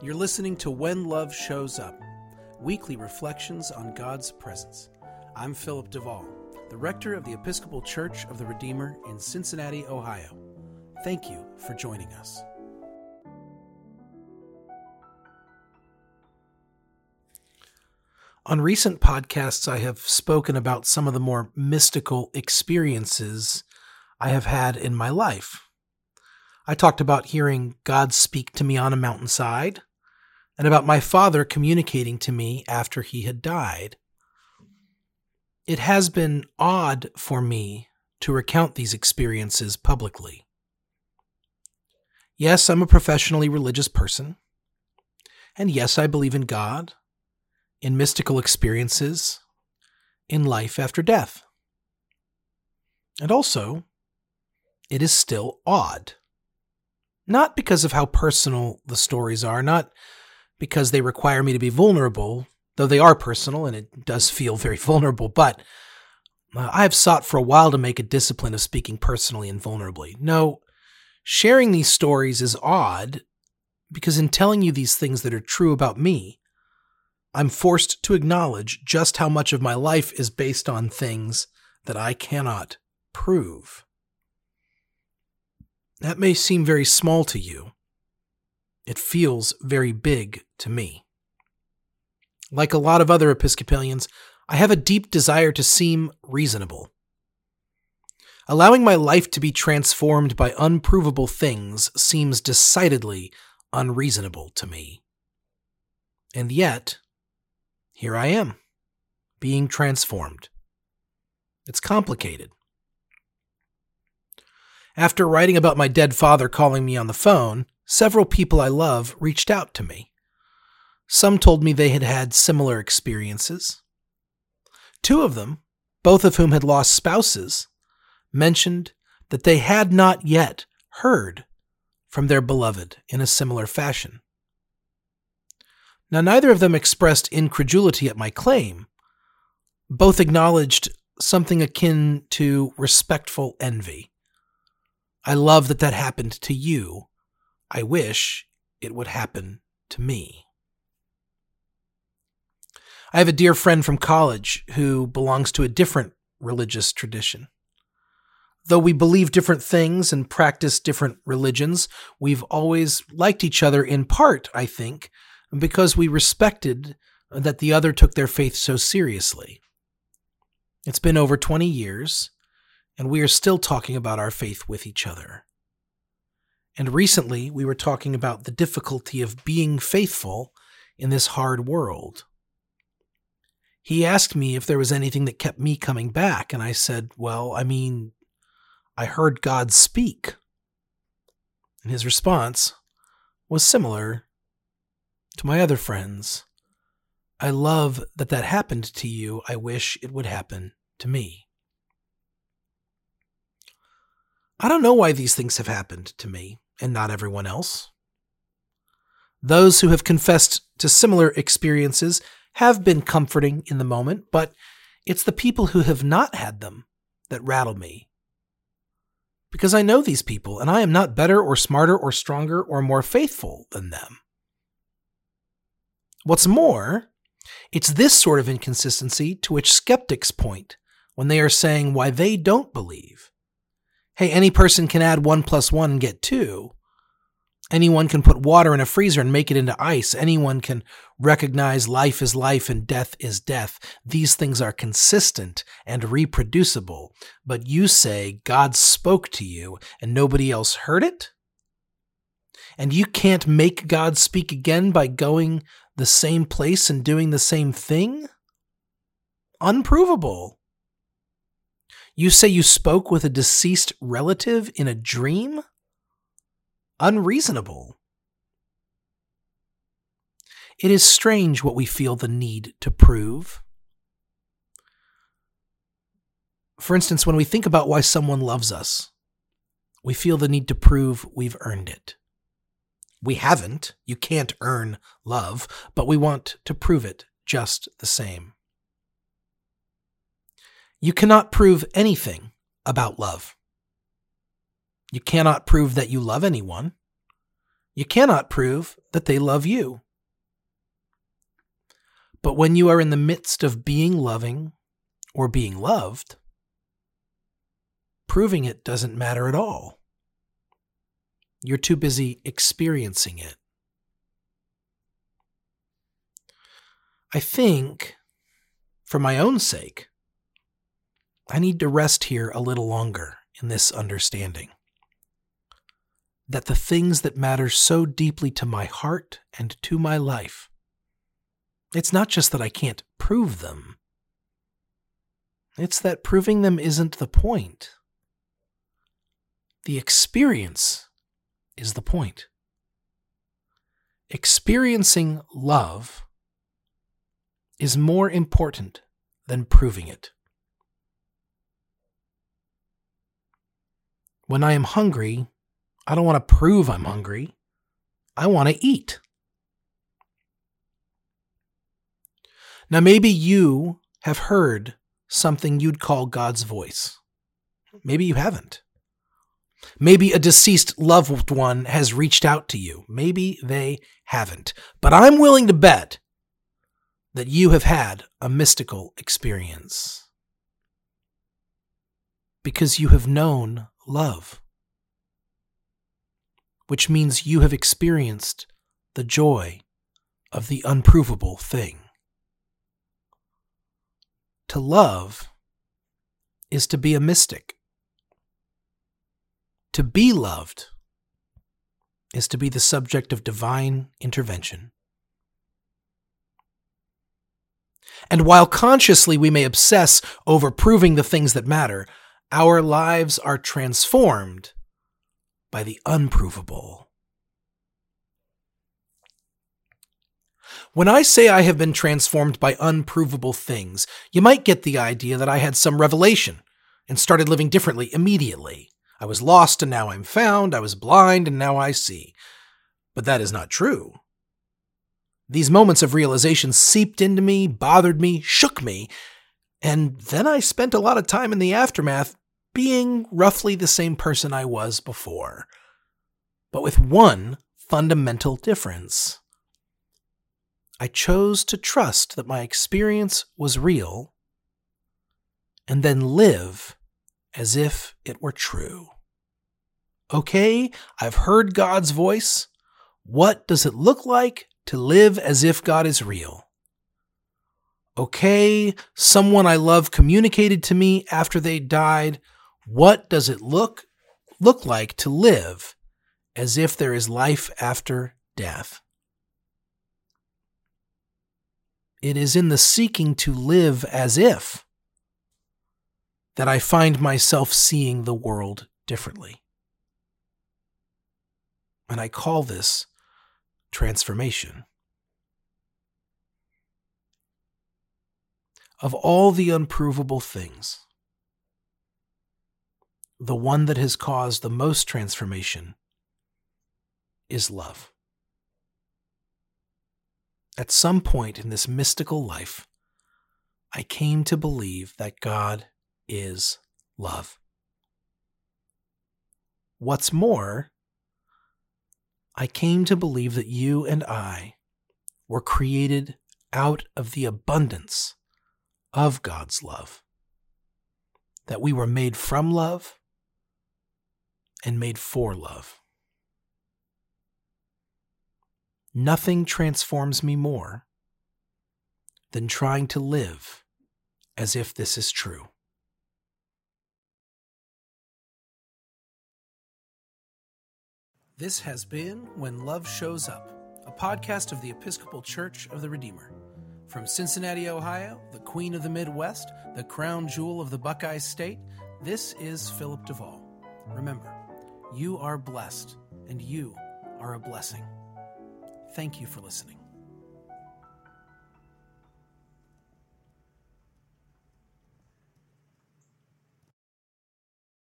You're listening to When Love Shows Up, weekly reflections on God's presence. I'm Philip DeVaul, the rector of the Episcopal Church of the Redeemer in Cincinnati, Ohio. Thank you for joining us. On recent podcasts, I have spoken about some of the more mystical experiences I have had in my life. I talked about hearing God speak to me on a mountainside and about my father communicating to me after he had died. It has been odd for me to recount these experiences publicly. Yes, I'm a professionally religious person. And yes, I believe in God, in mystical experiences, in life after death. And also, it is still odd. Not because of how personal the stories are, not because they require me to be vulnerable, though they are personal and it does feel very vulnerable, but uh, I have sought for a while to make a discipline of speaking personally and vulnerably. No, sharing these stories is odd because in telling you these things that are true about me, I'm forced to acknowledge just how much of my life is based on things that I cannot prove. That may seem very small to you. It feels very big to me. Like a lot of other Episcopalians, I have a deep desire to seem reasonable. Allowing my life to be transformed by unprovable things seems decidedly unreasonable to me. And yet, here I am, being transformed. It's complicated. After writing about my dead father calling me on the phone, several people I love reached out to me. Some told me they had had similar experiences. Two of them, both of whom had lost spouses, mentioned that they had not yet heard from their beloved in a similar fashion. Now, neither of them expressed incredulity at my claim. Both acknowledged something akin to respectful envy. I love that that happened to you. I wish it would happen to me. I have a dear friend from college who belongs to a different religious tradition. Though we believe different things and practice different religions, we've always liked each other in part, I think, because we respected that the other took their faith so seriously. It's been over 20 years, and we are still talking about our faith with each other. And recently, we were talking about the difficulty of being faithful in this hard world. He asked me if there was anything that kept me coming back, and I said, Well, I mean, I heard God speak. And his response was similar to my other friends. I love that that happened to you. I wish it would happen to me. I don't know why these things have happened to me and not everyone else. Those who have confessed to similar experiences have been comforting in the moment, but it's the people who have not had them that rattle me. Because I know these people, and I am not better or smarter or stronger or more faithful than them. What's more, it's this sort of inconsistency to which skeptics point when they are saying why they don't believe hey, any person can add one plus one and get two. Anyone can put water in a freezer and make it into ice. Anyone can recognize life is life and death is death. These things are consistent and reproducible. But you say God spoke to you and nobody else heard it? And you can't make God speak again by going the same place and doing the same thing? Unprovable. You say you spoke with a deceased relative in a dream? Unreasonable. It is strange what we feel the need to prove. For instance, when we think about why someone loves us, we feel the need to prove we've earned it. We haven't. You can't earn love, but we want to prove it just the same. You cannot prove anything about love. You cannot prove that you love anyone. You cannot prove that they love you. But when you are in the midst of being loving or being loved, proving it doesn't matter at all. You're too busy experiencing it. I think, for my own sake, I need to rest here a little longer in this understanding that the things that matter so deeply to my heart and to my life, it's not just that I can't prove them, it's that proving them isn't the point. The experience is the point. Experiencing love is more important than proving it. When I am hungry, I don't want to prove I'm hungry. I want to eat. Now, maybe you have heard something you'd call God's voice. Maybe you haven't. Maybe a deceased loved one has reached out to you. Maybe they haven't. But I'm willing to bet that you have had a mystical experience because you have known love which means you have experienced the joy of the unprovable thing. To love is to be a mystic. To be loved is to be the subject of divine intervention. And while consciously we may obsess over proving the things that matter, our lives are transformed by the unprovable. When I say I have been transformed by unprovable things, you might get the idea that I had some revelation and started living differently immediately. I was lost and now I'm found, I was blind and now I see. But that is not true. These moments of realization seeped into me, bothered me, shook me, and then I spent a lot of time in the aftermath being roughly the same person I was before, but with one fundamental difference. I chose to trust that my experience was real and then live as if it were true. Okay, I've heard God's voice. What does it look like to live as if God is real? Okay, someone I love communicated to me after they died. What does it look look like to live as if there is life after death? It is in the seeking to live as if that I find myself seeing the world differently. And I call this transformation. Of all the unprovable things, the one that has caused the most transformation is love. At some point in this mystical life, I came to believe that God is love. What's more, I came to believe that you and I were created out of the abundance of God's love, that we were made from love and made for love. Nothing transforms me more than trying to live as if this is true. This has been When Love Shows Up, a podcast of the Episcopal Church of the Redeemer. From Cincinnati, Ohio, the Queen of the Midwest, the crown jewel of the Buckeye State, this is Philip DeVaul. Remember, you are blessed, and you are a blessing. Thank you for listening.